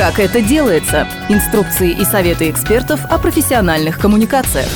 Как это делается? Инструкции и советы экспертов о профессиональных коммуникациях.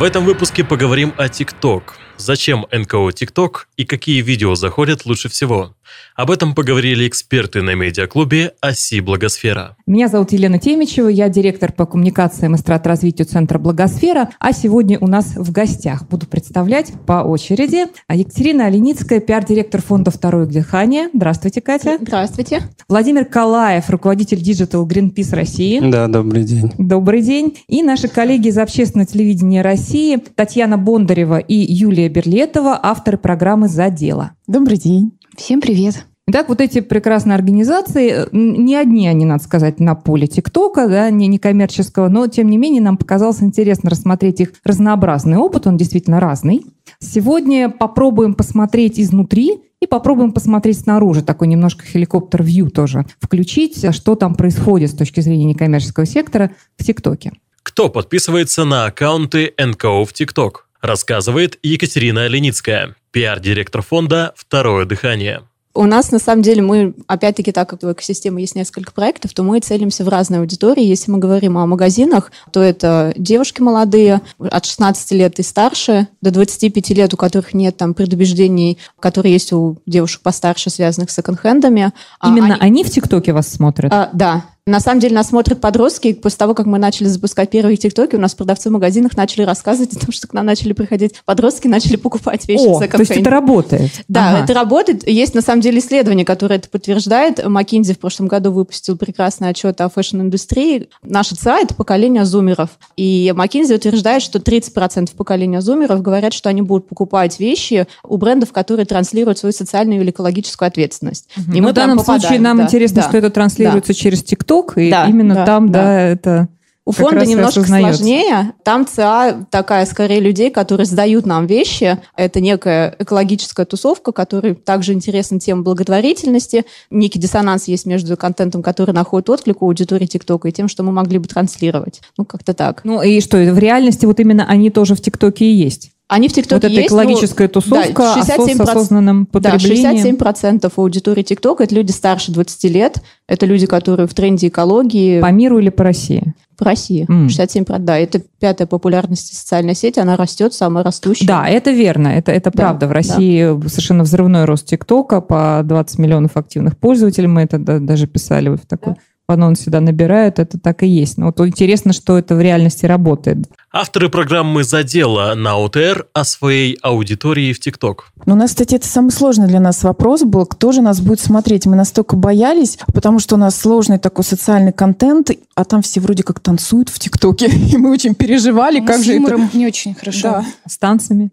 В этом выпуске поговорим о TikTok. Зачем НКО TikTok и какие видео заходят лучше всего? Об этом поговорили эксперты на медиаклубе «Оси Благосфера». Меня зовут Елена Темичева, я директор по коммуникациям и стратразвитию Центра Благосфера, а сегодня у нас в гостях буду представлять по очереди Екатерина Оленицкая, пиар-директор фонда «Второе дыхание». Здравствуйте, Катя. Здравствуйте. Владимир Калаев, руководитель Digital Greenpeace России. Да, добрый день. Добрый день. И наши коллеги из общественного телевидения России Татьяна Бондарева и Юлия Берлетова, авторы программы «За дело». Добрый день. Всем привет. Итак, вот эти прекрасные организации, не одни они, надо сказать, на поле ТикТока, да, не некоммерческого, но, тем не менее, нам показалось интересно рассмотреть их разнообразный опыт, он действительно разный. Сегодня попробуем посмотреть изнутри и попробуем посмотреть снаружи, такой немножко хеликоптер-вью тоже включить, что там происходит с точки зрения некоммерческого сектора в ТикТоке. Кто подписывается на аккаунты НКО в ТикТок? Рассказывает Екатерина Оленицкая, пиар-директор фонда «Второе дыхание». У нас, на самом деле, мы, опять-таки, так как у экосистемы есть несколько проектов, то мы целимся в разные аудитории. Если мы говорим о магазинах, то это девушки молодые, от 16 лет и старше, до 25 лет, у которых нет там предубеждений, которые есть у девушек постарше, связанных с секонд-хендами. Именно они, они в ТикТоке вас смотрят? А, да, на самом деле нас смотрят подростки. После того, как мы начали запускать первые тиктоки, у нас продавцы в магазинах начали рассказывать о том, что к нам начали приходить подростки, начали покупать вещи о, то есть это работает? Да, ага. это работает. Есть на самом деле исследование, которое это подтверждает. McKinsey в прошлом году выпустил прекрасный отчет о fashion -индустрии. Наш ЦА — это поколение зумеров. И McKinsey утверждает, что 30% поколения зумеров говорят, что они будут покупать вещи у брендов, которые транслируют свою социальную или экологическую ответственность. Угу. И мы в данном попадаем, случае нам да, интересно, да, что это транслируется да. через TikTok, ТикТок, и да, именно да, там, да, да это у фонда немножко сложнее. Там ЦА такая скорее людей, которые сдают нам вещи. Это некая экологическая тусовка, которая также интересна тем благотворительности. Некий диссонанс есть между контентом, который находит отклик у аудитории ТикТока, и тем, что мы могли бы транслировать. Ну, как-то так. Ну, и что, в реальности вот именно они тоже в ТикТоке и есть? Они в ТикТоке вот есть. Вот эта экологическая ну, тусовка да, 67%, с осознанным потреблением. Да, 67% аудитории ТикТока – это люди старше 20 лет. Это люди, которые в тренде экологии. По миру или по России? По России. Mm. 67%, да. Это пятая популярность социальной сети, она растет, самая растущая. Да, это верно, это, это да, правда. В России да. совершенно взрывной рост ТикТока, по 20 миллионов активных пользователей, мы это даже писали в такой да анонс сюда набирают, это так и есть. Но вот интересно, что это в реальности работает. Авторы программы «За дело» на ОТР о своей аудитории в ТикТок. Ну, у нас, кстати, это самый сложный для нас вопрос был, кто же нас будет смотреть. Мы настолько боялись, потому что у нас сложный такой социальный контент, а там все вроде как танцуют в ТикТоке, и мы очень переживали, ну, как с же это... не очень хорошо. Да. С танцами.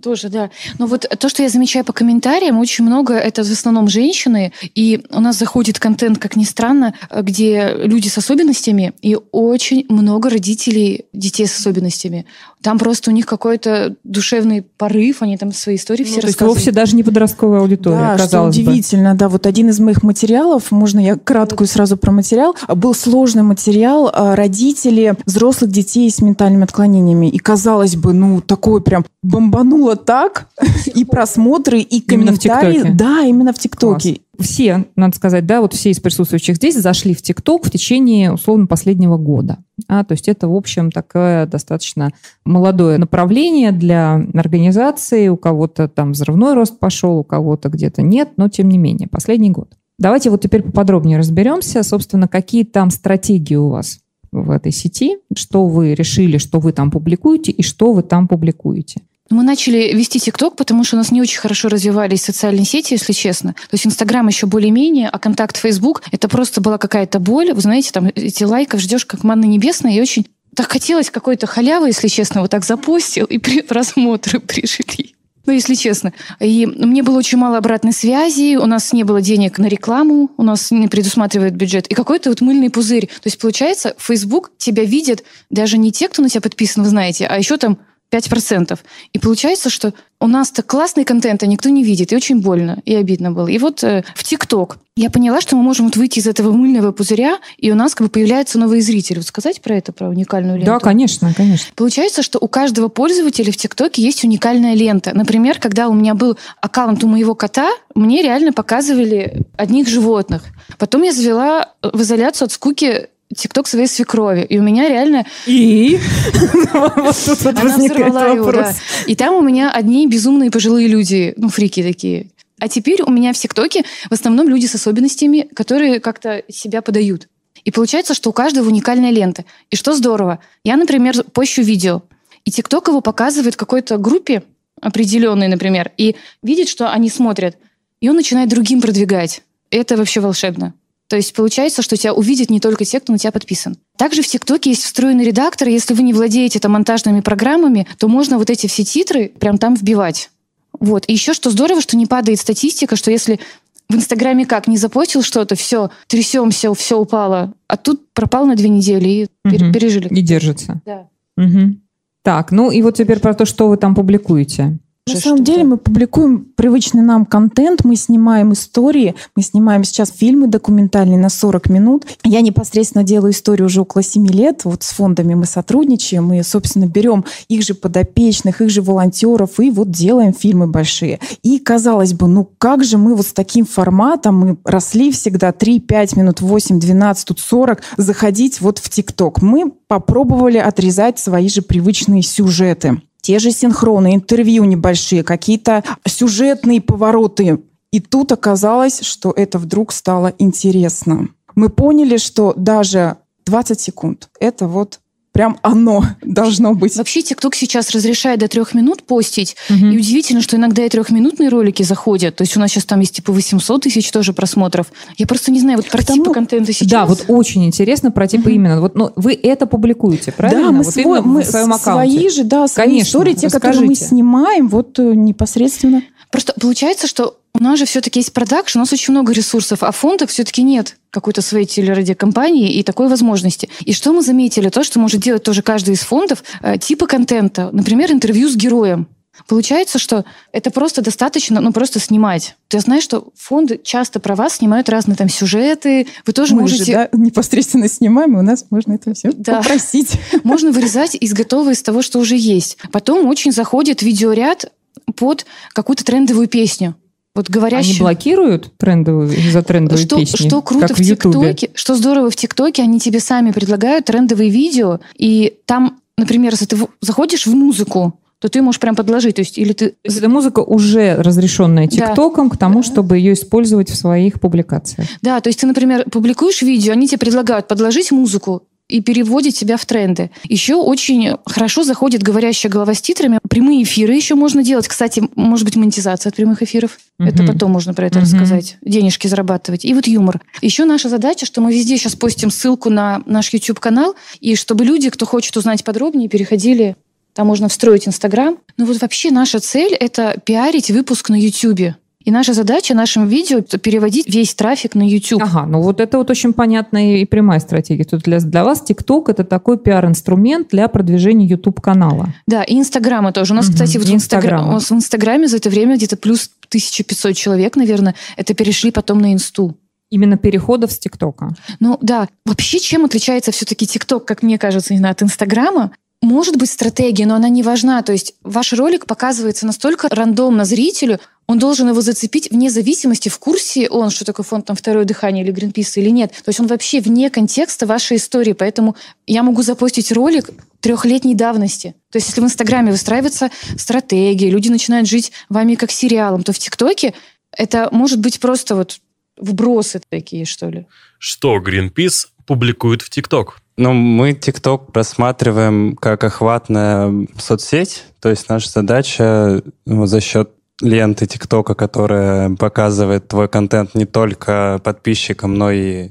Тоже, да. Но вот то, что я замечаю по комментариям, очень много это в основном женщины, и у нас заходит контент, как ни странно, где люди с особенностями, и очень много родителей детей с особенностями трудностями, там просто у них какой-то душевный порыв, они там свои истории все ну, рассказывают. То есть вовсе даже не подростковая аудитория, Да, что удивительно, бы. да. Вот один из моих материалов, можно я краткую сразу про материал, был сложный материал а, родители взрослых детей с ментальными отклонениями. И казалось бы, ну, такой прям бомбануло так, и просмотры, и комментарии. Именно в да, именно в ТикТоке все, надо сказать, да, вот все из присутствующих здесь зашли в ТикТок в течение, условно, последнего года. А, то есть это, в общем, такое достаточно молодое направление для организации. У кого-то там взрывной рост пошел, у кого-то где-то нет, но тем не менее, последний год. Давайте вот теперь поподробнее разберемся, собственно, какие там стратегии у вас в этой сети, что вы решили, что вы там публикуете и что вы там публикуете. Мы начали вести ТикТок, потому что у нас не очень хорошо развивались социальные сети, если честно. То есть Инстаграм еще более-менее, а контакт Фейсбук — это просто была какая-то боль. Вы знаете, там эти лайков ждешь как манны небесной, и очень так хотелось какой-то халявы, если честно, вот так запустил, и просмотры пришли. Ну, если честно. И мне было очень мало обратной связи, у нас не было денег на рекламу, у нас не предусматривает бюджет. И какой-то вот мыльный пузырь. То есть, получается, Facebook тебя видит даже не те, кто на тебя подписан, вы знаете, а еще там 5%. И получается, что у нас-то классный контент, а никто не видит, и очень больно, и обидно было. И вот э, в ТикТок я поняла, что мы можем вот выйти из этого мыльного пузыря, и у нас как бы появляются новые зрители. Вот сказать про это, про уникальную ленту? Да, конечно, конечно. Получается, что у каждого пользователя в ТикТоке есть уникальная лента. Например, когда у меня был аккаунт у моего кота, мне реально показывали одних животных. Потом я завела в изоляцию от скуки ТикТок своей свекрови. И у меня реально... И? Вот тут вот Она возникает вопрос. И там у меня одни безумные пожилые люди, ну, фрики такие. А теперь у меня в ТикТоке в основном люди с особенностями, которые как-то себя подают. И получается, что у каждого уникальная лента. И что здорово, я, например, пощу видео, и ТикТок его показывает какой-то группе определенной, например, и видит, что они смотрят, и он начинает другим продвигать. Это вообще волшебно. То есть получается, что тебя увидят не только те, кто на тебя подписан. Также в ТикТоке есть встроенный редактор, если вы не владеете там монтажными программами, то можно вот эти все титры прям там вбивать. Вот. И еще что здорово, что не падает статистика, что если в Инстаграме как не запостил что-то, все, трясемся, все упало, а тут пропал на две недели и Мгм. пережили. И держится. Да. Мгм. Так, ну и вот теперь про то, что вы там публикуете. На самом что-то. деле мы публикуем привычный нам контент, мы снимаем истории, мы снимаем сейчас фильмы документальные на 40 минут. Я непосредственно делаю историю уже около 7 лет. Вот с фондами мы сотрудничаем, мы, собственно, берем их же подопечных, их же волонтеров и вот делаем фильмы большие. И, казалось бы, ну как же мы вот с таким форматом, мы росли всегда 3-5 минут, 8, 12, тут 40, заходить вот в ТикТок. Мы попробовали отрезать свои же привычные сюжеты те же синхроны, интервью небольшие, какие-то сюжетные повороты. И тут оказалось, что это вдруг стало интересно. Мы поняли, что даже 20 секунд – это вот прям оно должно быть. Вообще ТикТок сейчас разрешает до трех минут постить, Мгм. И удивительно, что иногда и трехминутные ролики заходят. То есть у нас сейчас там есть типа 800 тысяч тоже просмотров. Я просто не знаю, вот про Потому- типы контента сейчас. Да, вот очень интересно про типы Мгм. именно. Вот, ну, вы это публикуете, правильно? Да, мы, вот свой- мы в своем аккаунте. свои же, да, свои Конечно, истории, те, которые мы расскажите. снимаем, вот э, непосредственно. Просто получается, что у нас же все-таки есть продакшн, у нас очень много ресурсов, а фондов все-таки нет какой-то своей телерадиокомпании и такой возможности. И что мы заметили? То, что может делать тоже каждый из фондов, э, типа контента. Например, интервью с героем. Получается, что это просто достаточно, ну, просто снимать. Ты знаешь, что фонды часто про вас снимают разные там сюжеты. Вы тоже мы можете... же да, непосредственно снимаем, и у нас можно это все Да. попросить. Можно вырезать из готового, из того, что уже есть. Потом очень заходит видеоряд под какую-то трендовую песню. Вот Они говорящую... блокируют трендовую, за трендовые что, песни? что круто как в? ТикТоке, что здорово в ТикТоке, они тебе сами предлагают трендовые видео, и там, например, если ты заходишь в музыку, то ты можешь прям подложить, то есть или ты То есть эта музыка уже разрешенная Да. ТикТоком к тому, чтобы ее использовать в своих публикациях. Да, то есть ты, например, публикуешь видео, они тебе предлагают подложить музыку и переводить тебя в тренды. Еще очень хорошо заходит говорящая голова с титрами. Прямые эфиры еще можно делать. Кстати, может быть, монетизация от прямых эфиров. Это Мгм. потом можно про это Мгм. рассказать. Денежки зарабатывать. И вот юмор. Еще наша задача, что мы везде сейчас постим ссылку на наш YouTube-канал, и чтобы люди, кто хочет узнать подробнее, переходили там можно встроить Инстаграм. Ну вот вообще наша цель — это пиарить выпуск на YouTube. И наша задача нашим видео — переводить весь трафик на YouTube. Ага, ну вот это вот очень понятная и прямая стратегия. Тут для, для вас ТикТок это такой пиар-инструмент для продвижения YouTube-канала. Да, и Инстаграма тоже. У нас, Мгм, кстати, вот в, Инстагра- Инстаграма. у нас в Инстаграме за это время где-то плюс 1500 человек, наверное, это перешли потом на Инсту. Именно переходов с ТикТока. Ну да, вообще чем отличается все-таки ТикТок, как мне кажется, не знаю, от Инстаграма? Может быть стратегия, но она не важна. То есть ваш ролик показывается настолько рандомно зрителю, он должен его зацепить вне зависимости, в курсе он, что такое фонд там «Второе дыхание» или «Гринпис» или нет. То есть он вообще вне контекста вашей истории. Поэтому я могу запостить ролик трехлетней давности. То есть если в Инстаграме выстраивается стратегия, люди начинают жить вами как сериалом, то в ТикТоке это может быть просто вот вбросы такие, что ли. Что Greenpeace публикует в ТикТок? Ну, мы TikTok рассматриваем как охватная соцсеть, то есть наша задача ну, за счет ленты ТикТока, которая показывает твой контент не только подписчикам, но и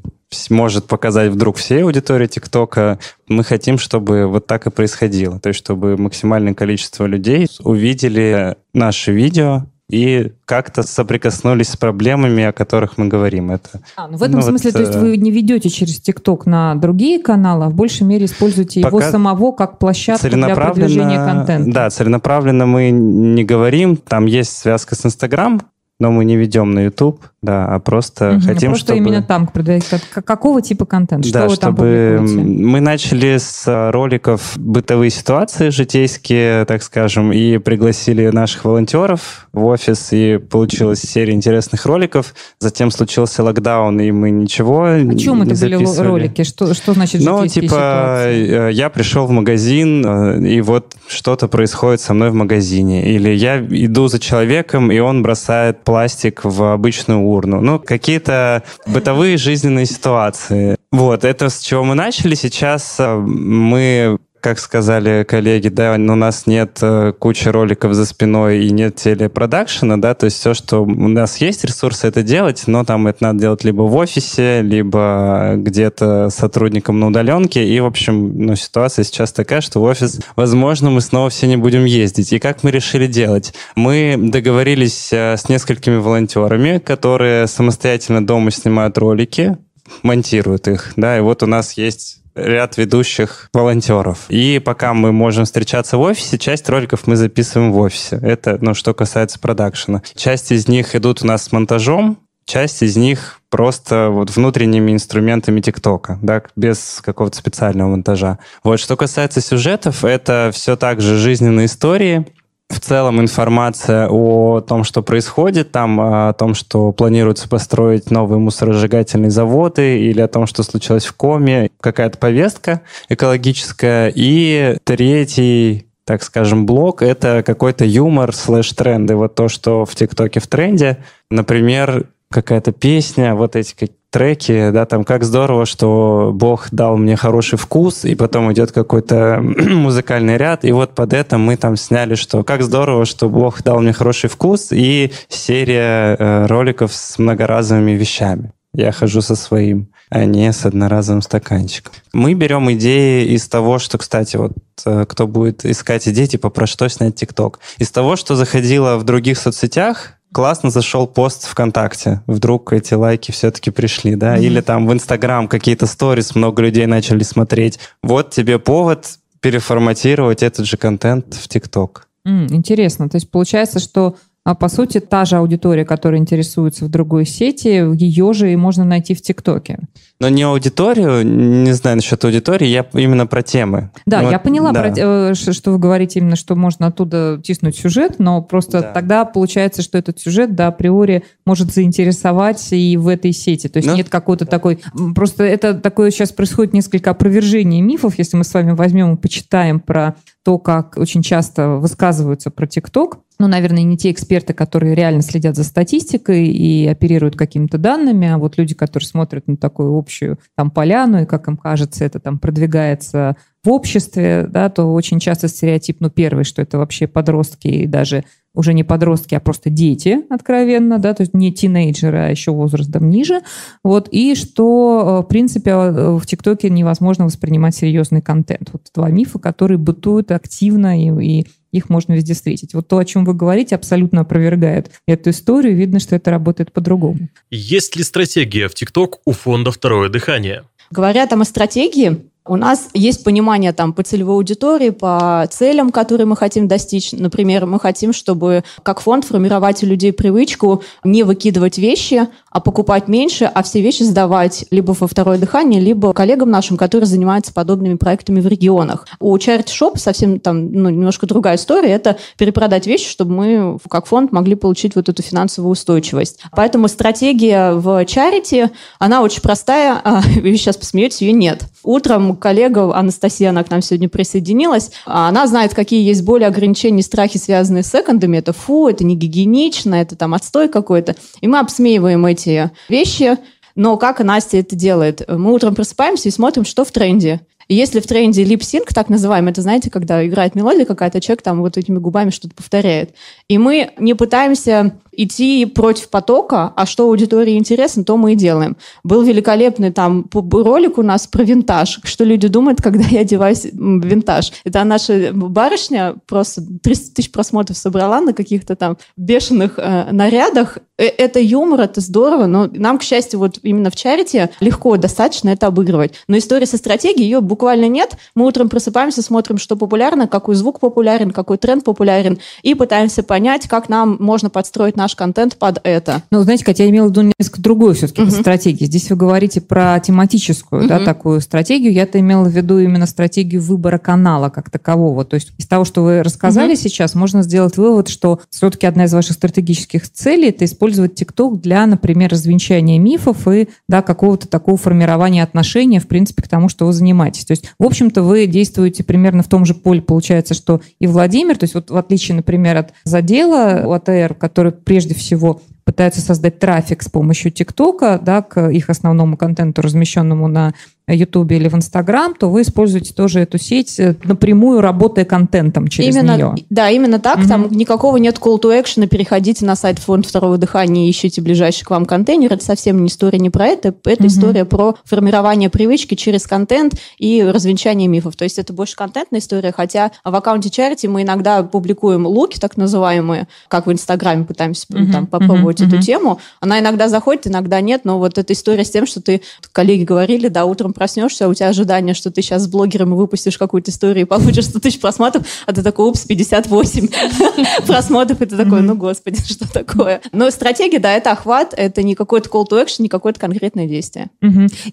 может показать вдруг всей аудитории ТикТока. Мы хотим, чтобы вот так и происходило. То есть, чтобы максимальное количество людей увидели наши видео, и как-то соприкоснулись с проблемами, о которых мы говорим. Это, а, ну в этом ну, смысле, вот, то есть э, вы не ведете через ТикТок на другие каналы, а в большей мере используете его самого как площадку для продвижения контента. Да, целенаправленно мы не говорим. Там есть связка с Инстаграм, но мы не ведем на YouTube, да, а просто Мгм, хотим, просто чтобы... именно там продвигать. Как- Какого типа контент? Что да, вы там чтобы публикуете? мы начали с а, роликов бытовые ситуации житейские, так скажем, и пригласили наших волонтеров в офис, и получилась серия интересных роликов. Затем случился локдаун, и мы ничего О не чем это были ролики? Что, что значит Ну, житейские типа, ситуации? э, я пришел в магазин, э, и вот что-то происходит со мной в магазине. Или я иду за человеком, и он бросает пластик в обычную урну. Ну, какие-то бытовые жизненные ситуации. Вот, это с чего мы начали. Сейчас э, мы как сказали коллеги, да, у нас нет э, кучи роликов за спиной и нет телепродакшена, да, то есть все, что у нас есть ресурсы это делать, но там это надо делать либо в офисе, либо где-то сотрудникам на удаленке, и, в общем, ну, ситуация сейчас такая, что в офис, возможно, мы снова все не будем ездить. И как мы решили делать? Мы договорились э, с несколькими волонтерами, которые самостоятельно дома снимают ролики, монтируют их, да, и вот у нас есть ряд ведущих волонтеров. И пока мы можем встречаться в офисе, часть роликов мы записываем в офисе. Это, ну, что касается продакшена. Часть из них идут у нас с монтажом, часть из них просто вот внутренними инструментами ТикТока, да, без какого-то специального монтажа. Вот, что касается сюжетов, это все так же жизненные истории, в целом информация о том, что происходит там, о том, что планируется построить новые мусоросжигательные заводы или о том, что случилось в Коме, какая-то повестка экологическая. И третий так скажем, блок — это какой-то юмор слэш-тренды. Вот то, что в ТикТоке в тренде. Например, какая-то песня, вот эти треки, да, там как здорово, что Бог дал мне хороший вкус, и потом идет какой-то музыкальный ряд, и вот под это мы там сняли, что как здорово, что Бог дал мне хороший вкус, и серия э, роликов с многоразовыми вещами. Я хожу со своим, а не с одноразовым стаканчиком. Мы берем идеи из того, что, кстати, вот э, кто будет искать идеи, типа про что снять ТикТок, из того, что заходило в других соцсетях, классно зашел пост ВКонтакте, вдруг эти лайки все-таки пришли, да, Мгм. или там в Инстаграм какие-то сторис много людей начали смотреть. Вот тебе повод переформатировать этот же контент в ТикТок. М, интересно. То есть получается, что а, по сути та же аудитория, которая интересуется в другой сети, ее же и можно найти в ТикТоке. Но не аудиторию, не знаю насчет аудитории, я именно про темы. Да, Ну, я поняла, да. про э, что вы говорите именно, что можно оттуда тиснуть сюжет, но просто Да. тогда получается, что этот сюжет, да, априори может заинтересовать и в этой сети. То есть Ну, нет какой-то такой... м, Просто это такое сейчас происходит несколько опровержений мифов, если мы с вами возьмем и почитаем про то, как очень часто высказываются про ТикТок. Ну, наверное, не те эксперты, которые реально следят за статистикой и оперируют какими-то данными, а вот люди, которые смотрят на такую общую там поляну, и, как им кажется, это там продвигается в обществе, да, то очень часто стереотип, ну, первый, что это вообще подростки и даже уже не подростки, а просто дети, откровенно, да, то есть не тинейджеры, а еще возрастом ниже, вот, и что, э, в принципе, э, в ТикТоке невозможно воспринимать серьезный контент. Вот два мифа, которые бытуют активно, и, и их можно везде встретить. Вот то, о чем вы говорите, абсолютно опровергает эту историю, видно, что это работает по-другому. Есть ли стратегия в ТикТок у фонда «Второе дыхание»? Говоря там о стратегии, у нас есть понимание там по целевой аудитории, по целям, которые мы хотим достичь. Например, мы хотим, чтобы как фонд формировать у людей привычку не выкидывать вещи, а покупать меньше, а все вещи сдавать либо во второе дыхание, либо коллегам нашим, которые занимаются подобными проектами в регионах. У Charity Shop совсем там ну, немножко другая история. Это перепродать вещи, чтобы мы как фонд могли получить вот эту финансовую устойчивость. Поэтому стратегия в Charity, она очень простая. Вы сейчас посмеетесь, ее нет. Утром коллега Анастасия, она к нам сегодня присоединилась, а она знает, какие есть боли, ограничения, страхи, связанные с секондами. Это фу, это не гигиенично, это там отстой какой-то. И мы обсмеиваем эти вещи. Но как Настя это делает? Мы утром просыпаемся и смотрим, что в тренде. Если в тренде липсинг, так называемый, это знаете, когда играет мелодия какая-то, человек там вот этими губами что-то повторяет. И мы не пытаемся идти против потока, а что аудитории интересно, то мы и делаем. Был великолепный там ролик у нас про винтаж, что люди думают, когда я одеваюсь в винтаж. Это наша барышня просто 300 тысяч просмотров собрала на каких-то там бешеных э, нарядах. Э, это юмор, это здорово, но нам, к счастью, вот именно в чарите легко достаточно это обыгрывать. Но история со стратегией, ее буквально нет. Мы утром просыпаемся, смотрим, что популярно, какой звук популярен, какой тренд популярен, и пытаемся понять, как нам можно подстроить наш контент под это. Ну, знаете, Катя, я имела в виду несколько другую все-таки угу. стратегию. Здесь вы говорите про тематическую, угу. да, такую стратегию. Я-то имела в виду именно стратегию выбора канала как такового. То есть из того, что вы рассказали угу. сейчас, можно сделать вывод, что все-таки одна из ваших стратегических целей – это использовать ТикТок для, например, развенчания мифов и да, какого-то такого формирования отношения, в принципе, к тому, что вы занимаетесь. То есть, в общем-то, вы действуете примерно в том же поле, получается, что и Владимир, то есть вот в отличие, например, от задела ОТР, который прежде всего пытаются создать трафик с помощью ТикТока да, к их основному контенту, размещенному на Ютубе или в Инстаграм, то вы используете тоже эту сеть э, напрямую, работая контентом через именно, нее. Да, именно так. Угу. Там никакого нет call to action. Переходите на сайт фонд второго дыхания и ищите ближайший к вам контейнер. Это совсем не история не про это. Это угу. история про формирование привычки через контент и развенчание мифов. То есть это больше контентная история, хотя в аккаунте Charity мы иногда публикуем луки, так называемые, как в Инстаграме пытаемся угу. там, попробовать угу. эту тему. Она иногда заходит, иногда нет, но вот эта история с тем, что ты, коллеги говорили, да, утром проснешься, а у тебя ожидание, что ты сейчас с блогером выпустишь какую-то историю и получишь 100 тысяч просмотров, а ты такой, упс, 58 просмотров, и ты такой, ну, господи, что такое? Но стратегия, да, это охват, это не какой-то call to action, не какое-то конкретное действие.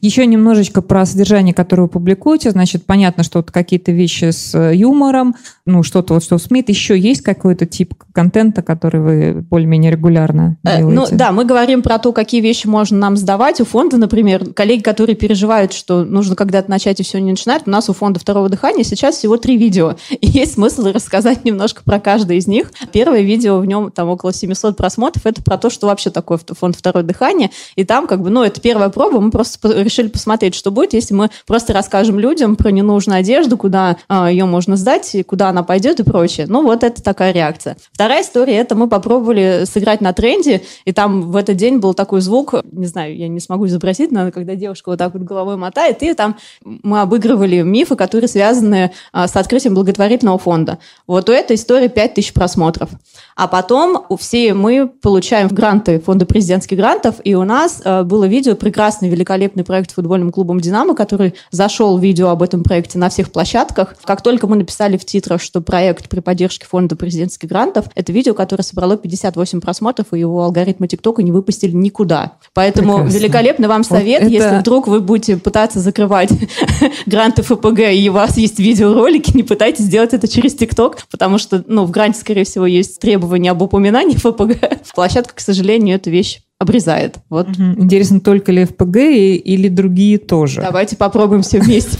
Еще немножечко про содержание, которое вы публикуете. Значит, понятно, что вот какие-то вещи с юмором, ну, что-то вот, что в СМИ, еще есть какой-то тип контента, который вы более-менее регулярно э, делаете? Ну, да, мы говорим про то, какие вещи можно нам сдавать. У фонда, например, коллеги, которые переживают, что нужно когда-то начать и все не начинать. У нас у фонда второго дыхания сейчас всего три видео. И есть смысл рассказать немножко про каждое из них. Первое видео, в нем там около 700 просмотров, это про то, что вообще такое фонд второе дыхание. И там как бы, ну, это первая проба, мы просто решили посмотреть, что будет, если мы просто расскажем людям про ненужную одежду, куда а, ее можно сдать, и куда она пойдет и прочее. Ну, вот это такая реакция. Вторая история, это мы попробовали сыграть на тренде, и там в этот день был такой звук, не знаю, я не смогу изобразить, но когда девушка вот так вот головой мотает, и там мы обыгрывали мифы, которые связаны а, с открытием благотворительного фонда. Вот у этой истории 5000 просмотров. А потом у все мы получаем гранты фонда президентских грантов, и у нас а, было видео, прекрасный, великолепный проект футбольным клубом «Динамо», который зашел видео об этом проекте на всех площадках. Как только мы написали в титрах, что проект при поддержке фонда президентских грантов, это видео, которое собрало 58 просмотров, и его алгоритмы ТикТока не выпустили никуда. Поэтому Прекрасно. великолепный вам совет, вот это... если вдруг вы будете пытаться закрывать гранты ФПГ, и у вас есть видеоролики, не пытайтесь сделать это через ТикТок, потому что, ну, в гранте, скорее всего, есть требования об упоминании ФПГ. Площадка, к сожалению, эту вещь обрезает. Вот. Угу. Интересно, только ли ФПГ или другие тоже? Давайте попробуем все вместе.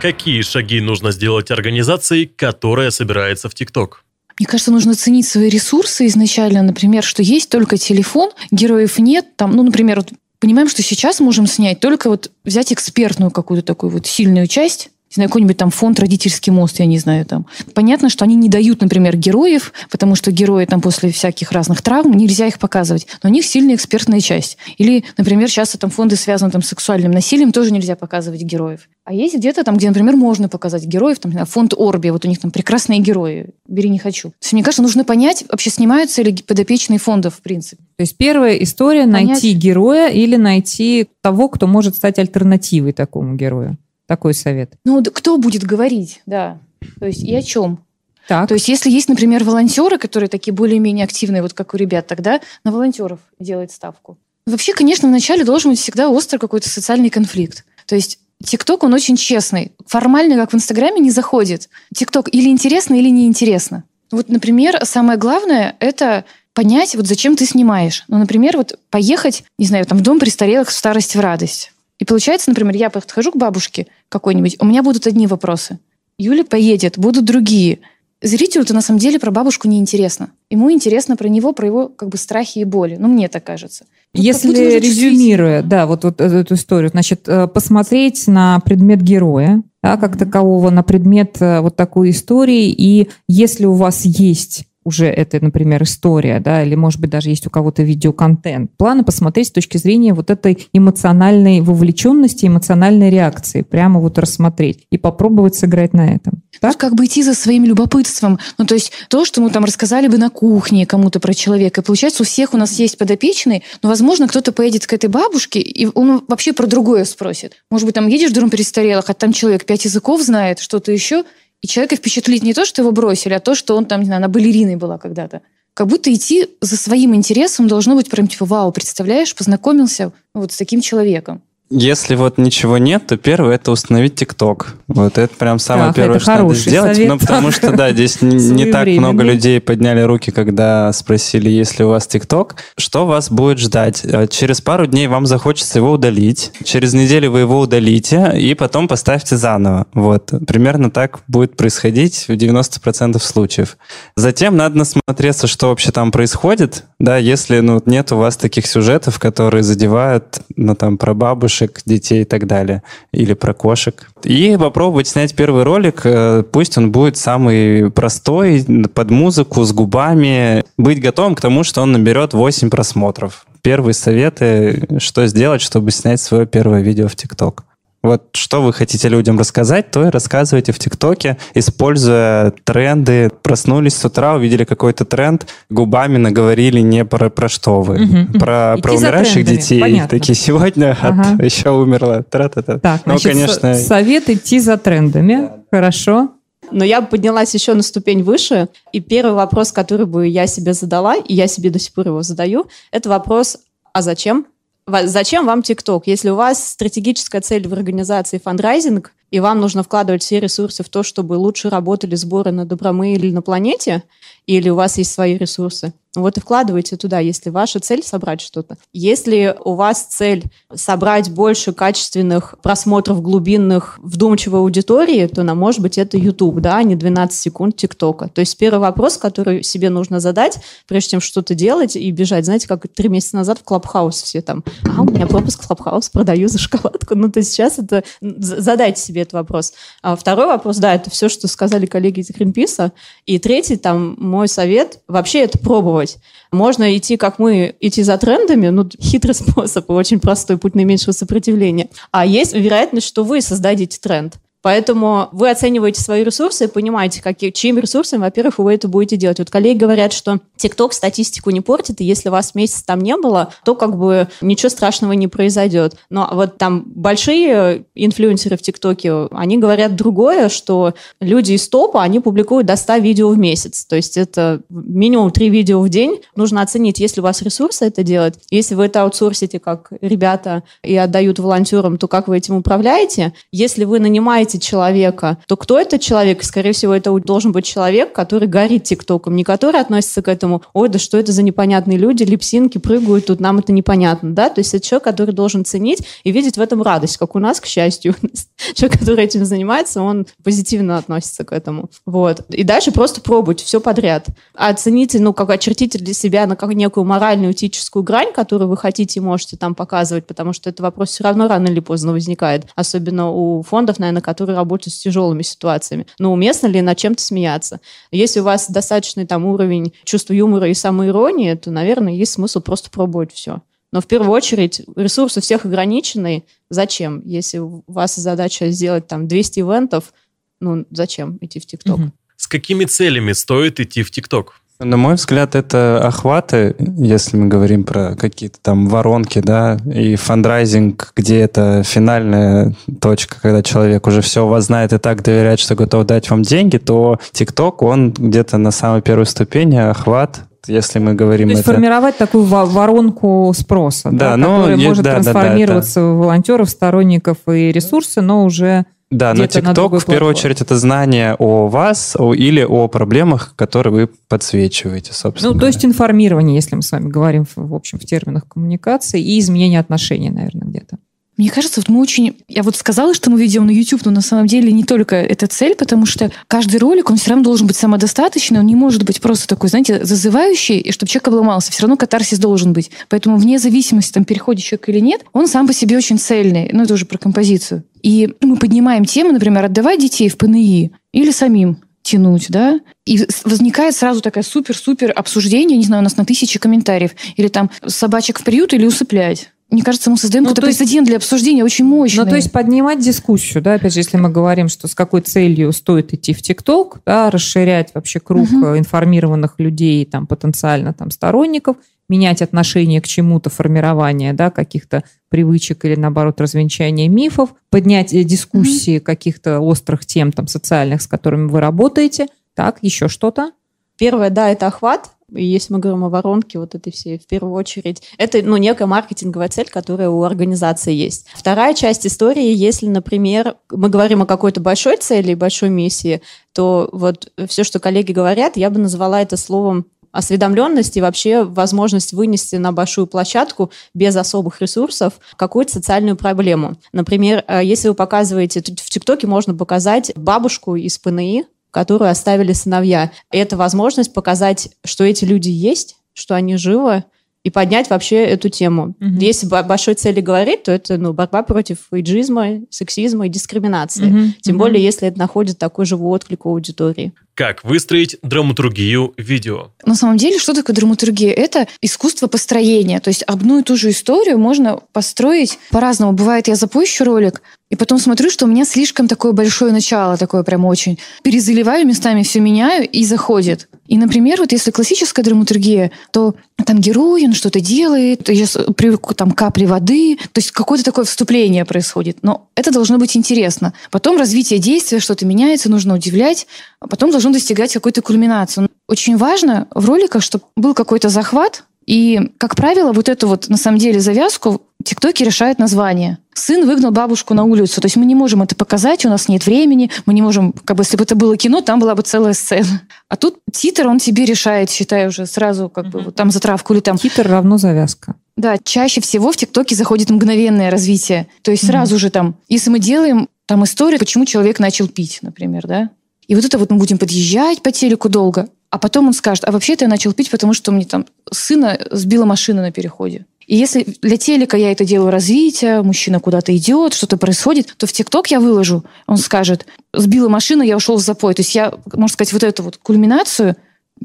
Какие шаги нужно сделать организации, которая собирается в ТикТок? Мне кажется, нужно ценить свои ресурсы изначально. Например, что есть только телефон, героев нет. Там, ну, например, вот понимаем, что сейчас можем снять только вот взять экспертную какую-то такую вот сильную часть, не знаю, какой-нибудь там фонд «Родительский мост», я не знаю, там. Понятно, что они не дают, например, героев, потому что герои там после всяких разных травм, нельзя их показывать. Но у них сильная экспертная часть. Или, например, часто там фонды связаны там с сексуальным насилием, тоже нельзя показывать героев. А есть где-то там, где, например, можно показать героев, там, фонд Орби, вот у них там прекрасные герои, бери не хочу. То есть, мне кажется, нужно понять, вообще снимаются ли подопечные фондов, в принципе. То есть первая история понять... найти героя или найти того, кто может стать альтернативой такому герою. Такой совет. Ну, кто будет говорить, да. То есть и о чем? Так. То есть, если есть, например, волонтеры, которые такие более-менее активные, вот как у ребят, тогда на волонтеров делать ставку. Вообще, конечно, вначале должен быть всегда острый какой-то социальный конфликт. То есть ТикТок, он очень честный. Формально, как в Инстаграме, не заходит. ТикТок или интересно, или неинтересно. Вот, например, самое главное – это понять, вот зачем ты снимаешь. Ну, например, вот поехать, не знаю, там, в дом престарелых в старость в радость. И получается, например, я подхожу к бабушке какой-нибудь, у меня будут одни вопросы. Юля поедет, будут другие. Зрителю-то на самом деле про бабушку не интересно. Ему интересно про него, про его как бы страхи и боли. Ну, мне так кажется. Ну, Если резюмируя, да, вот, вот эту историю, значит, э, посмотреть на предмет героя, да, как такового, на предмет э, вот такой истории, и если у вас есть уже это, например, история, да, или, может быть, даже есть у кого-то видеоконтент. Планы посмотреть с точки зрения вот этой эмоциональной вовлеченности, эмоциональной реакции, прямо вот рассмотреть и попробовать сыграть на этом. Так? Как бы идти за своим любопытством. Ну, то есть то, что мы там рассказали бы на кухне кому-то про человека. И получается, у всех у нас есть подопечный, но, возможно, кто-то поедет к этой бабушке, и он вообще про другое спросит. Может быть, там едешь в дом перестарелых, а там человек пять языков знает, что-то еще, и человека впечатлить не то, что его бросили, а то, что он там, не знаю, она балериной была когда-то. Как будто идти за своим интересом должно быть прям типа, вау, представляешь, познакомился вот с таким человеком. Если вот ничего нет, то первое это установить ТикТок. Вот это прям самое так, первое, что надо сделать. Совет. Ну, потому что, да, здесь не так много людей подняли руки, когда спросили, есть ли у вас ТикТок. Что вас будет ждать? Э, через пару дней вам захочется его удалить. Через неделю вы его удалите, и потом поставьте заново. Вот. Примерно так будет происходить в 90% случаев. Затем надо насмотреться, что вообще там происходит. Да, если ну, нет у вас таких сюжетов, которые задевают ну, там, про бабушек, девушек, детей и так далее, или про кошек. И попробовать снять первый ролик, э, пусть он будет самый простой, под музыку, с губами, быть готовым к тому, что он наберет 8 просмотров. Первые советы, что сделать, чтобы снять свое первое видео в ТикТок. Вот что вы хотите людям рассказать, то и рассказывайте в ТикТоке, используя тренды. Проснулись с утра, увидели какой-то тренд, губами наговорили не про, про что вы. Угу. Про, про умирающих детей. Понятно. Такие, сегодня ага. от, еще умерла. Тра-та-та. Так, ну, значит, конечно... совет идти за трендами. Хорошо. Но я поднялась еще на ступень выше, и первый вопрос, который бы я себе задала, и я себе до сих пор его задаю, это вопрос, а зачем? Зачем вам ТикТок? Если у вас стратегическая цель в организации фандрайзинг, и вам нужно вкладывать все ресурсы в то, чтобы лучше работали сборы на Добромы или на планете, или у вас есть свои ресурсы, вот и вкладывайте туда, если ваша цель собрать что-то. Если у вас цель собрать больше качественных просмотров глубинных вдумчивой аудитории, то, на, может быть, это YouTube, да, а не 12 секунд ТикТока. То есть первый вопрос, который себе нужно задать, прежде чем что-то делать и бежать. Знаете, как три месяца назад в Clubhouse все там, а, у меня пропуск в Clubhouse, продаю за шоколадку. Ну, то есть сейчас это... Задайте себе этот вопрос. А второй вопрос, да, это все, что сказали коллеги из Гринписа. И третий, там, мой совет, вообще это пробовать пробовать. Можно идти, как мы, идти за трендами, ну, хитрый способ очень простой путь наименьшего сопротивления. А есть вероятность, что вы создадите тренд. Поэтому вы оцениваете свои ресурсы и понимаете, какие, чьими ресурсами, во-первых, вы это будете делать. Вот коллеги говорят, что TikTok статистику не портит, и если вас месяц там не было, то как бы ничего страшного не произойдет. Но вот там большие инфлюенсеры в ТикТоке, они говорят другое, что люди из топа, они публикуют до 100 видео в месяц. То есть это минимум 3 видео в день. Нужно оценить, если у вас ресурсы это делать. Если вы это аутсорсите, как ребята, и отдают волонтерам, то как вы этим управляете? Если вы нанимаете нанимаете человека, то кто этот человек? Скорее всего, это должен быть человек, который горит ТикТоком, не который относится к этому, ой, да что это за непонятные люди, липсинки прыгают, тут нам это непонятно, да? То есть это человек, который должен ценить и видеть в этом радость, как у нас, к счастью. Человек, который этим занимается, он позитивно относится к этому. Вот. И дальше просто пробуйте все подряд. Оцените, ну, как очертите для себя на как некую моральную, этическую грань, которую вы хотите и можете там показывать, потому что этот вопрос все равно рано или поздно возникает. Особенно у фондов, наверное, которые которые работают с тяжелыми ситуациями. Но уместно ли над чем-то смеяться? Если у вас достаточный там уровень чувства юмора и самоиронии, то, наверное, есть смысл просто пробовать все. Но в первую очередь ресурсы всех ограничены. Зачем? Если у вас задача сделать там 200 ивентов, ну зачем идти в ТикТок? Угу. С какими целями стоит идти в ТикТок? На мой взгляд, это охваты, если мы говорим про какие-то там воронки, да, и фандрайзинг, где это финальная точка, когда человек уже все у вас знает и так доверяет, что готов дать вам деньги, то TikTok, он где-то на самой первой ступени, охват, если мы говорим... То есть это... формировать такую воронку спроса, да, да, но которая есть, может да, трансформироваться да, да, это... в волонтеров, сторонников и ресурсы, но уже да, но TikTok в первую очередь это знание о вас о, или о проблемах, которые вы подсвечиваете, собственно. Ну, то есть информирование, если мы с вами говорим, в общем, в терминах коммуникации, и изменение отношений, наверное, где-то. Мне кажется, вот мы очень... Я вот сказала, что мы ведем на YouTube, но на самом деле не только эта цель, потому что каждый ролик, он все равно должен быть самодостаточный, он не может быть просто такой, знаете, зазывающий, и чтобы человек обломался. Все равно катарсис должен быть. Поэтому вне зависимости, там, переходит человек или нет, он сам по себе очень цельный. Ну, это уже про композицию. И мы поднимаем тему, например, отдавать детей в ПНИ или самим тянуть, да, и возникает сразу такая супер-супер обсуждение, не знаю, у нас на тысячи комментариев, или там собачек в приют или усыплять. Мне кажется, мы создаем ну, какой-то прецедент для обсуждения очень мощный. Ну, то есть поднимать дискуссию, да, опять же, если мы говорим, что с какой целью стоит идти в ТикТок, да, расширять вообще круг угу. информированных людей, там, потенциально там сторонников, менять отношение к чему-то, формирование, да, каких-то привычек или, наоборот, развенчание мифов, поднять э, дискуссии угу. каких-то острых тем, там, социальных, с которыми вы работаете. Так, еще что-то? Первое, да, это охват, и если мы говорим о воронке вот этой всей, в первую очередь, это ну, некая маркетинговая цель, которая у организации есть. Вторая часть истории, если, например, мы говорим о какой-то большой цели, большой миссии, то вот все, что коллеги говорят, я бы назвала это словом осведомленность и вообще возможность вынести на большую площадку без особых ресурсов какую-то социальную проблему. Например, э, если вы показываете, в ТикТоке можно показать бабушку из ПНИ, которую оставили сыновья. И это возможность показать, что эти люди есть, что они живы, и поднять вообще эту тему. Угу. Если о большой цели говорить, то это ну, борьба против эйджизма, сексизма и дискриминации. Угу. Тем угу. более, если это находит такой живой отклик у аудитории. Как выстроить драматургию видео? На самом деле, что такое драматургия? Это искусство построения. То есть одну и ту же историю можно построить по-разному. Бывает, я запущу ролик, и потом смотрю, что у меня слишком такое большое начало, такое прям очень. Перезаливаю местами, все меняю и заходит. И, например, вот если классическая драматургия, то там герой, он что-то делает, я привык там капли воды, то есть какое-то такое вступление происходит. Но это должно быть интересно. Потом развитие действия, что-то меняется, нужно удивлять, потом должно достигать какой-то кульминации. Очень важно в роликах, чтобы был какой-то захват, и, как правило, вот эту вот, на самом деле, завязку ТикТоки решает название. Сын выгнал бабушку на улицу. То есть мы не можем это показать, у нас нет времени, мы не можем, как бы, если бы это было кино, там была бы целая сцена. А тут титр, он себе решает, считай, уже сразу, как бы, вот там затравку или там... Титр равно завязка. Да, чаще всего в ТикТоке заходит мгновенное развитие. То есть сразу же там, если мы делаем там историю, почему человек начал пить, например, да, и вот это вот мы будем подъезжать по телеку долго. А потом он скажет, а вообще-то я начал пить, потому что мне там сына сбила машина на переходе. И если для телека я это делаю развитие, мужчина куда-то идет, что-то происходит, то в ТикТок я выложу, он скажет, сбила машина, я ушел в запой. То есть я, можно сказать, вот эту вот кульминацию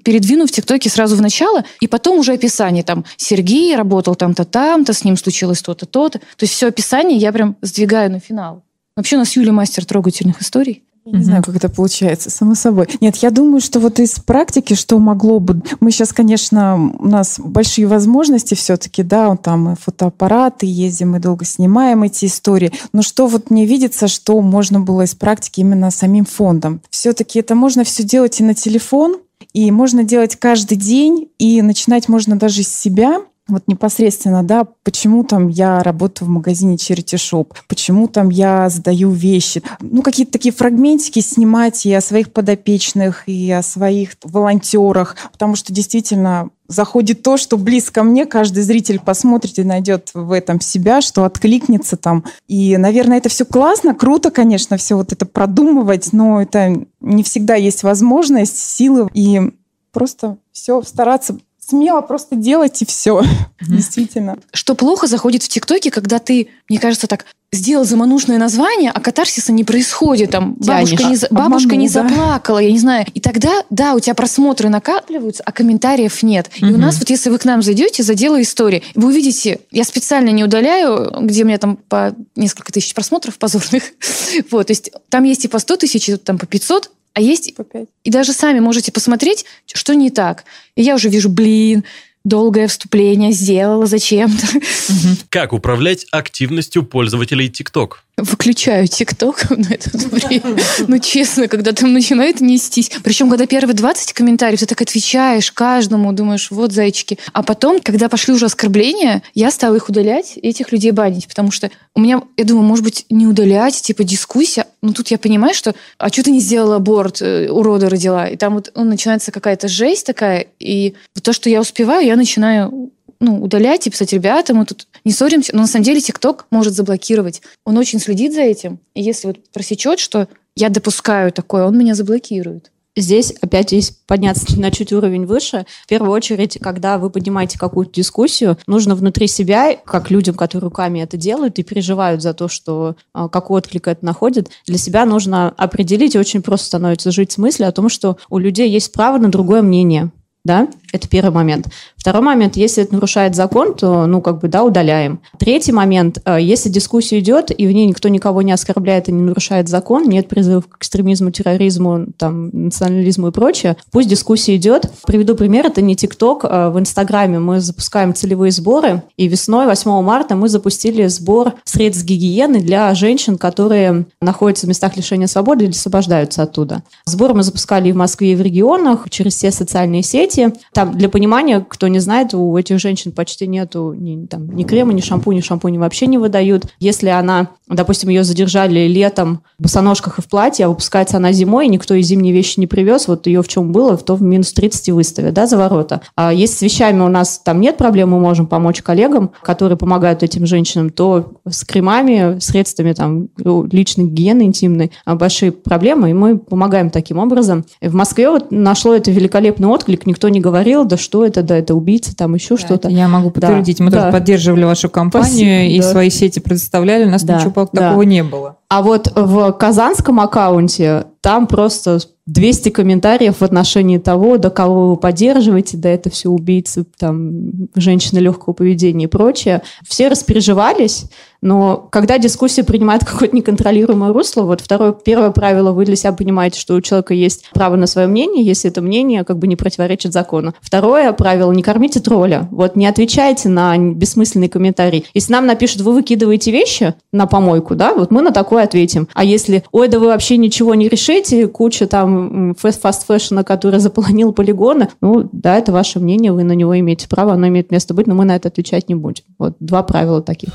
передвину в ТикТоке сразу в начало, и потом уже описание. Там Сергей работал там-то, там-то, с ним случилось то-то, то-то. То есть все описание я прям сдвигаю на финал. Вообще у нас Юлия мастер трогательных историй. Не знаю, как это получается, само собой. Нет, я думаю, что вот из практики, что могло бы... Мы сейчас, конечно, у нас большие возможности все-таки, да, там и фотоаппараты, ездим, мы долго снимаем эти истории. Но что вот мне видится, что можно было из практики именно самим фондом? Все-таки это можно все делать и на телефон, и можно делать каждый день, и начинать можно даже с себя, вот непосредственно, да, почему там я работаю в магазине Charity Shop, почему там я сдаю вещи. Ну, какие-то такие фрагментики снимать и о своих подопечных, и о своих волонтерах, потому что действительно заходит то, что близко мне, каждый зритель посмотрит и найдет в этом себя, что откликнется там. И, наверное, это все классно, круто, конечно, все вот это продумывать, но это не всегда есть возможность, силы и просто все стараться смело просто делать и все. Действительно. Что плохо заходит в ТикТоке, когда ты, мне кажется, так сделал заманушное название, а катарсиса не происходит. Там бабушка, не, бабушка Обманул, не заплакала, я не знаю. И тогда, да, у тебя просмотры накапливаются, а комментариев нет. И у нас вот, если вы к нам зайдете за дело истории, вы увидите, я специально не удаляю, где у меня там по несколько тысяч просмотров позорных. вот, то есть там есть и по 100 тысяч, и там по 500, а есть... И даже сами можете посмотреть, что не так. И я уже вижу, блин, долгое вступление сделала зачем-то. Как управлять активностью пользователей TikTok? Выключаю ТикТок на это время. Ну, честно, когда там начинает нестись. Причем, когда первые 20 комментариев, ты так отвечаешь каждому, думаешь, вот зайчики. А потом, когда пошли уже оскорбления, я стала их удалять и этих людей банить. Потому что у меня, я думаю, может быть, не удалять, типа дискуссия. Но тут я понимаю, что а что ты не сделала аборт, э, урода родила? И там вот ну, начинается какая-то жесть такая. И то, что я успеваю, я начинаю ну, удалять и писать, ребята, мы тут не ссоримся. Но на самом деле ТикТок может заблокировать. Он очень следит за этим. И если вот просечет, что я допускаю такое, он меня заблокирует. Здесь опять есть подняться на чуть уровень выше. В первую очередь, когда вы поднимаете какую-то дискуссию, нужно внутри себя, как людям, которые руками это делают и переживают за то, что а, какой отклик это находит, для себя нужно определить, очень просто становится жить с мыслью о том, что у людей есть право на другое мнение. Да, это первый момент. Второй момент, если это нарушает закон, то, ну, как бы, да, удаляем. Третий момент, э, если дискуссия идет, и в ней никто никого не оскорбляет и не нарушает закон, нет призывов к экстремизму, терроризму, там, национализму и прочее, пусть дискуссия идет. Приведу пример, это не ТикТок. Э, в Инстаграме мы запускаем целевые сборы, и весной, 8 марта, мы запустили сбор средств гигиены для женщин, которые находятся в местах лишения свободы или освобождаются оттуда. Сбор мы запускали и в Москве, и в регионах через все социальные сети. Там, для понимания, кто не знает, у этих женщин почти нету ни, там, ни крема, ни шампуня, шампуни вообще не выдают. Если она, допустим, ее задержали летом в босоножках и в платье, а выпускается она зимой, и никто из зимние вещи не привез, вот ее в чем было, то в минус 30 выставят, да, за ворота. А если с вещами у нас там нет проблем, мы можем помочь коллегам, которые помогают этим женщинам, то с кремами, средствами там личной гигиены интимной а, большие проблемы, и мы помогаем таким образом. В Москве вот нашло это великолепный отклик, никто не говорил, да что это, да это убийца, там еще да, что-то. Я могу подтвердить. Да, Мы да. тоже поддерживали вашу компанию Спасибо, и да. свои сети предоставляли, у нас да, ничего да. такого не было. А вот в казанском аккаунте там просто 200 комментариев в отношении того, до кого вы поддерживаете, да это все убийцы, там, женщины легкого поведения и прочее. Все распереживались, но когда дискуссия принимает какое-то неконтролируемое русло, вот второе, первое правило, вы для себя понимаете, что у человека есть право на свое мнение, если это мнение как бы не противоречит закону. Второе правило, не кормите тролля. Вот не отвечайте на бессмысленный комментарий. Если нам напишут, вы выкидываете вещи на помойку, да, вот мы на такое ответим. А если, ой, да вы вообще ничего не решите, куча там fast fashion а, который заполонил полигоны, ну, да, это ваше мнение, вы на него имеете право, оно имеет место быть, но мы на это отвечать не будем. Вот два правила таких.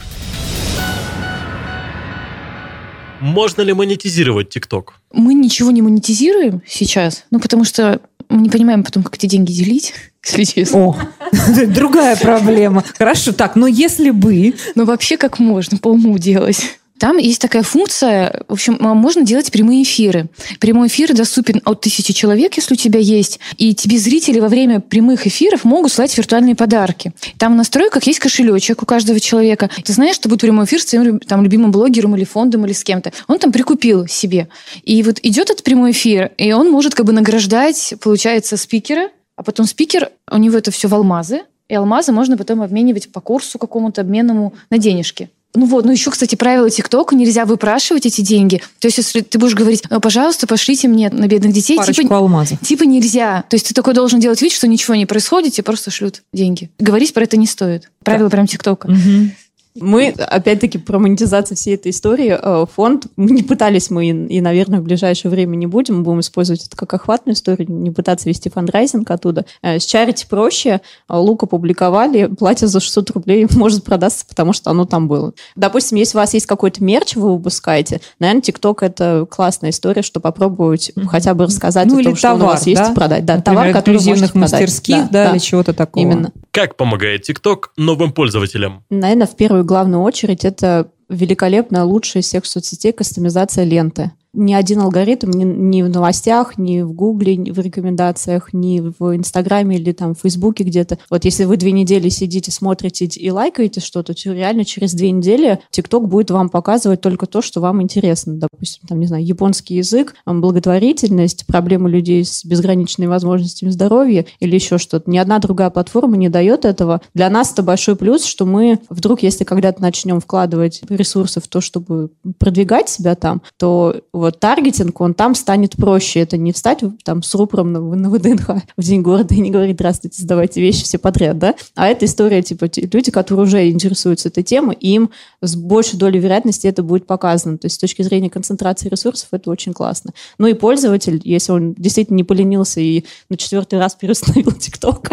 Можно ли монетизировать ТикТок? Мы ничего не монетизируем сейчас, ну, потому что мы не понимаем потом, как эти деньги делить, если честно. О, другая проблема. Хорошо, так, но если бы... Ну, вообще как можно по уму делать? Там есть такая функция, в общем, а, можно делать прямые эфиры. Прямой эфир доступен от тысячи человек, если у тебя есть, и тебе зрители во время прямых эфиров могут слать виртуальные подарки. Там в настройках есть кошелечек у каждого человека. Ты знаешь, что будет прямой эфир с твоим там, любимым блогером или фондом или с кем-то. Он там прикупил себе. И вот идет этот прямой эфир, и он может как бы награждать, получается, спикера, а потом спикер, у него это все в алмазы, и алмазы можно потом обменивать по курсу какому-то обменному на денежки. Ну вот, ну еще, кстати, правило ТикТока, нельзя выпрашивать эти деньги. То есть, если ты будешь говорить, «Э, пожалуйста, пошлите мне на бедных детей, Парочку типа, алмазов. типа нельзя. То есть ты такой должен делать вид, что ничего не происходит, тебе просто шлют деньги. Говорить про это не стоит. Правило прям ТикТока. Угу. Мы, опять-таки, про монетизацию всей этой истории. Э, фонд, не пытались мы, и, наверное, в ближайшее время не будем. Мы будем использовать это как охватную историю, не пытаться вести фандрайзинг оттуда. Э, с чарити проще. Э, лук опубликовали, платье за 600 рублей может продаться, потому что оно там было. Допустим, если у вас есть какой-то мерч, вы выпускаете, наверное, ТикТок — это классная история, что попробовать mm-hmm. хотя бы рассказать ну, о том, что товар, у вас да? есть, продать. Да, Например, товар, который инклюзивных мастерских, продать. да, да, или чего-то такого. Именно. Как помогает ТикТок новым пользователям? Наверное, в первую главную очередь это великолепная, лучшая из всех соцсетей кастомизация ленты ни один алгоритм ни, ни в новостях, ни в Гугле, ни в рекомендациях, ни в Инстаграме или там в Фейсбуке где-то. Вот если вы две недели сидите, смотрите и лайкаете что-то, то реально через две недели ТикТок будет вам показывать только то, что вам интересно. Допустим, там, не знаю, японский язык, благотворительность, проблемы людей с безграничными возможностями здоровья или еще что-то. Ни одна другая платформа не дает этого. Для нас это большой плюс, что мы вдруг, если когда-то начнем вкладывать ресурсы в то, чтобы продвигать себя там, то вот таргетинг, он там станет проще. Это не встать там с рупором на, на ВДНХ в день города и не говорить, здравствуйте, сдавайте вещи все подряд, да? А это история, типа, люди, которые уже интересуются этой темой, им с большей долей вероятности это будет показано. То есть с точки зрения концентрации ресурсов это очень классно. Ну и пользователь, если он действительно не поленился и на четвертый раз переустановил ТикТок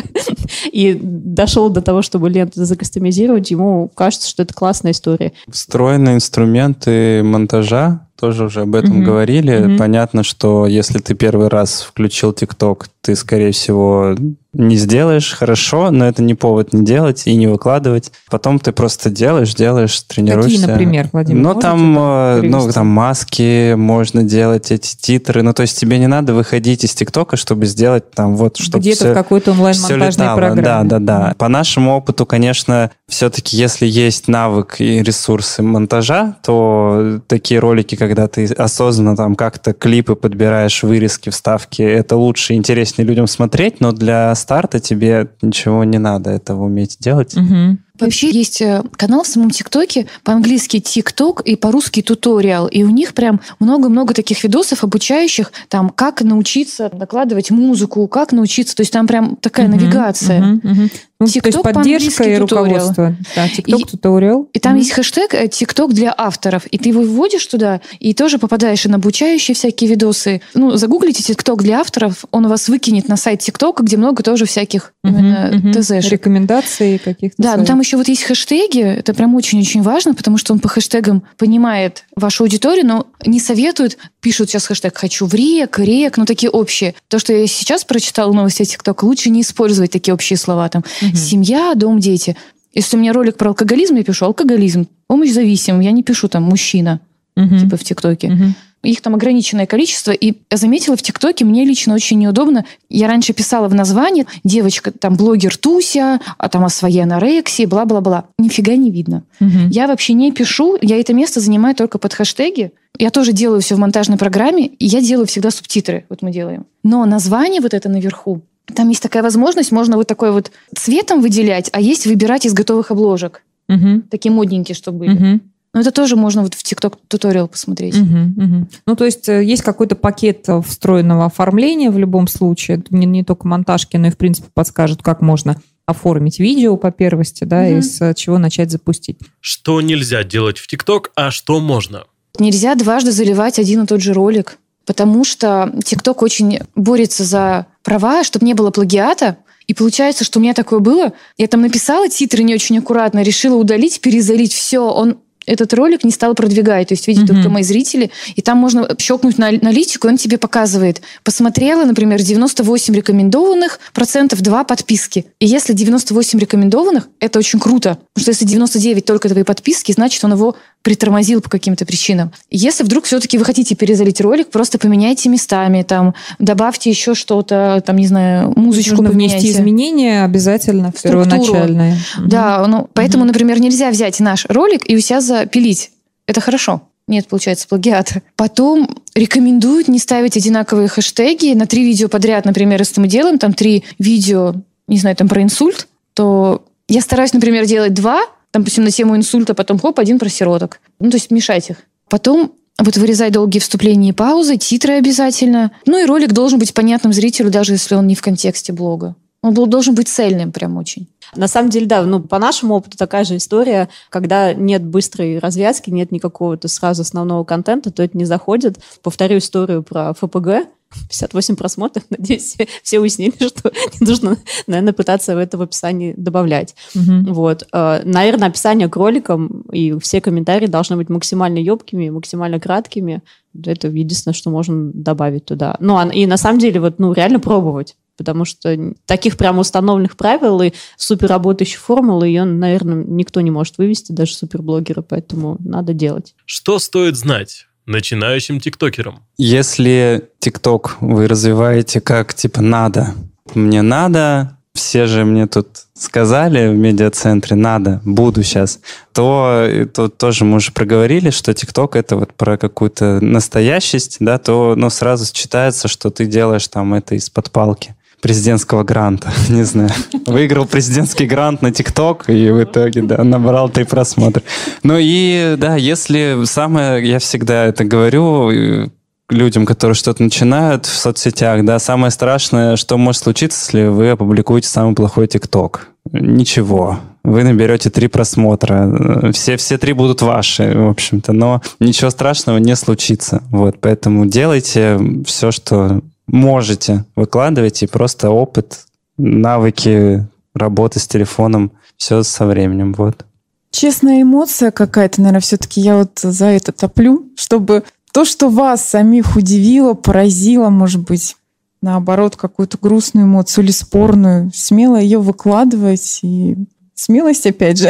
и дошел до того, чтобы ленту закастомизировать, ему кажется, что это классная история. Встроенные инструменты монтажа тоже уже об этом mm-hmm. говорили. Mm-hmm. Понятно, что если ты первый раз включил ТикТок, ты, скорее всего, не сделаешь хорошо, но это не повод не делать и не выкладывать. Потом ты просто делаешь, делаешь, тренируешься. Какие, например, Владимир? Ну, можете там, э, ну, там маски, можно делать эти титры. Ну, то есть тебе не надо выходить из ТикТока, чтобы сделать там вот, чтобы Где-то все, в какой-то онлайн-монтажной программе. Да, да, да. По нашему опыту, конечно, все-таки, если есть навык и ресурсы монтажа, то такие ролики, когда ты осознанно там как-то клипы подбираешь, вырезки, вставки, это лучше и интереснее людям смотреть, но для старта тебе ничего не надо этого уметь делать. Мгм. Вообще есть э, канал в самом ТикТоке, по-английски ТикТок и по-русски туториал. И у них прям много-много таких видосов обучающих, там, как научиться накладывать музыку, как научиться. То есть там прям такая Мгм, навигация. мгм. Ну, то есть TikTok поддержка и туториал. руководство. Да, TikTok И- туториал. И там есть хэштег э, ТикТок для авторов. И ты его вводишь туда, и тоже попадаешь и на обучающие всякие видосы. Ну, загуглите ТикТок для авторов, он вас выкинет на сайт ТикТока, где много тоже всяких именно. ТЗшек. Рекомендации каких-то. Да, но своих. там еще вот есть хэштеги, это прям очень-очень важно, потому что он по хэштегам понимает вашу аудиторию, но не советует, пишут сейчас хэштег «хочу в рек», «рек», ну такие общие. То, что я сейчас прочитала новости ТикТока, лучше не использовать такие общие слова, там, Мгм. семья, дом, дети. Если у меня ролик про алкоголизм, я пишу алкоголизм, помощь зависимым, я не пишу там мужчина, Мгм. типа в ТикТоке. Мгм. Их там ограниченное количество. И я заметила в ТикТоке, мне лично очень неудобно. Я раньше писала в названии, девочка, там, блогер Туся, а там о своей анорексии, бла-бла-бла. Нифига не видно. Мгм. Я вообще не пишу, я это место занимаю только под хэштеги. Я тоже делаю все в монтажной программе, и я делаю всегда субтитры, вот мы делаем. Но название вот это наверху, там есть такая возможность, можно вот такой вот цветом выделять, а есть выбирать из готовых обложек. Мгм. Такие модненькие, чтобы были. Мгм. Но это тоже можно вот в TikTok туториал посмотреть. Мгм, мгм. Ну, то есть э, есть какой-то пакет э, встроенного оформления в любом случае. Не, не только монтажки, но и, в принципе, подскажут, как можно оформить видео по первости, да, Мгм. и с э, чего начать запустить. Что нельзя делать в ТикТок, а что можно? Нельзя дважды заливать один и тот же ролик, потому что TikTok очень борется за права, чтобы не было плагиата. И получается, что у меня такое было. Я там написала титры не очень аккуратно, решила удалить, перезалить. Все, он этот ролик не стал продвигать. То есть видят Мгм. только мои зрители. И там можно щелкнуть на аналитику, и он тебе показывает. Посмотрела, например, 98 рекомендованных, процентов 2 подписки. И если 98 рекомендованных, это очень круто. Потому что если 99 только твои подписки, значит, он его притормозил по каким-то причинам. Если вдруг все-таки вы хотите перезалить ролик, просто поменяйте местами, там, добавьте еще что-то, там, не знаю, музычку Нужно внести поменяйте. изменения обязательно Структуру. первоначальные. Да, ну, поэтому, Мгм. например, нельзя взять наш ролик и у себя запилить. Это хорошо. Нет, получается, плагиата. Потом рекомендуют не ставить одинаковые хэштеги на три видео подряд. Например, если мы делаем там три видео, не знаю, там про инсульт, то я стараюсь, например, делать два, допустим, на тему инсульта, потом хоп, один про сироток. Ну, то есть мешать их. Потом вот вырезать долгие вступления и паузы, титры обязательно. Ну и ролик должен быть понятным зрителю, даже если он не в контексте блога. Он был- должен быть цельным прям очень. На самом деле, да, ну, по нашему опыту такая же история, когда нет быстрой развязки, нет никакого-то сразу основного контента, то это не заходит. Повторю историю про ФПГ. 58 просмотров, надеюсь, все- уяснили, что не нужно, наверное, пытаться это в описании добавлять. Мгм. Вот. Э, Наверное, описание к роликам и все комментарии должны быть максимально ёбкими, максимально краткими. Это единственное, что можно добавить туда. Ну, а- и на самом деле, вот, ну, реально пробовать. Потому что таких прям установленных правил и супер работающей формулы ее, наверное, никто не может вывести, даже суперблогеры, поэтому надо делать. Что стоит знать начинающим тиктокерам? Если ТикТок вы развиваете как типа надо, мне надо, все же мне тут сказали в медиацентре надо, буду сейчас, то, э, то тоже мы уже проговорили, что ТикТок это вот про какую-то настоящесть, да, то ну, сразу читается, что ты делаешь там это из-под палки президентского гранта, не знаю. Выиграл президентский грант на ТикТок и в итоге, да, набрал три просмотра. Ну и, да, если самое, я всегда это говорю, э, людям, которые что-то начинают в соцсетях, да, самое страшное, что может случиться, если вы опубликуете самый плохой ТикТок. Ничего. Вы наберете три просмотра. Все, все три будут ваши, в общем-то. Но ничего страшного не случится. Вот, поэтому делайте все, что можете. Выкладывайте просто опыт, навыки работы с телефоном. Все со временем. Вот. Честная эмоция какая-то, наверное, все-таки я вот за это топлю, чтобы то, что вас самих удивило, поразило, может быть, наоборот, какую-то грустную эмоцию или спорную, смело ее выкладывать и смелость, опять же.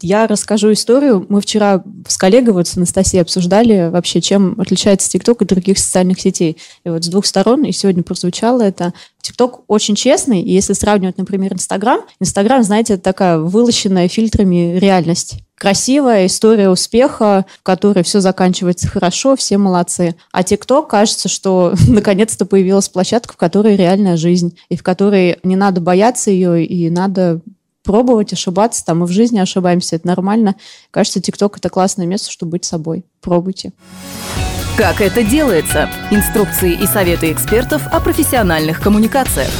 Я расскажу историю. Мы вчера с коллегой, вот с Анастасией, обсуждали вообще, чем отличается ТикТок от других социальных сетей. И вот с двух сторон, и сегодня прозвучало это, ТикТок очень честный, и если сравнивать, например, Инстаграм, Инстаграм, знаете, это такая вылощенная фильтрами реальность красивая история успеха, в которой все заканчивается хорошо, все молодцы. А ТикТок, кажется, что наконец-то появилась площадка, в которой реальная жизнь, и в которой не надо бояться ее, и надо пробовать, ошибаться. Там мы в жизни ошибаемся, это нормально. Кажется, ТикТок — это классное место, чтобы быть собой. Пробуйте. Как это делается? Инструкции и советы экспертов о профессиональных коммуникациях.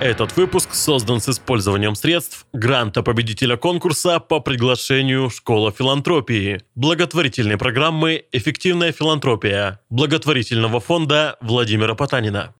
Этот выпуск создан с использованием средств гранта победителя конкурса по приглашению «Школа филантропии», благотворительной программы «Эффективная филантропия», благотворительного фонда Владимира Потанина.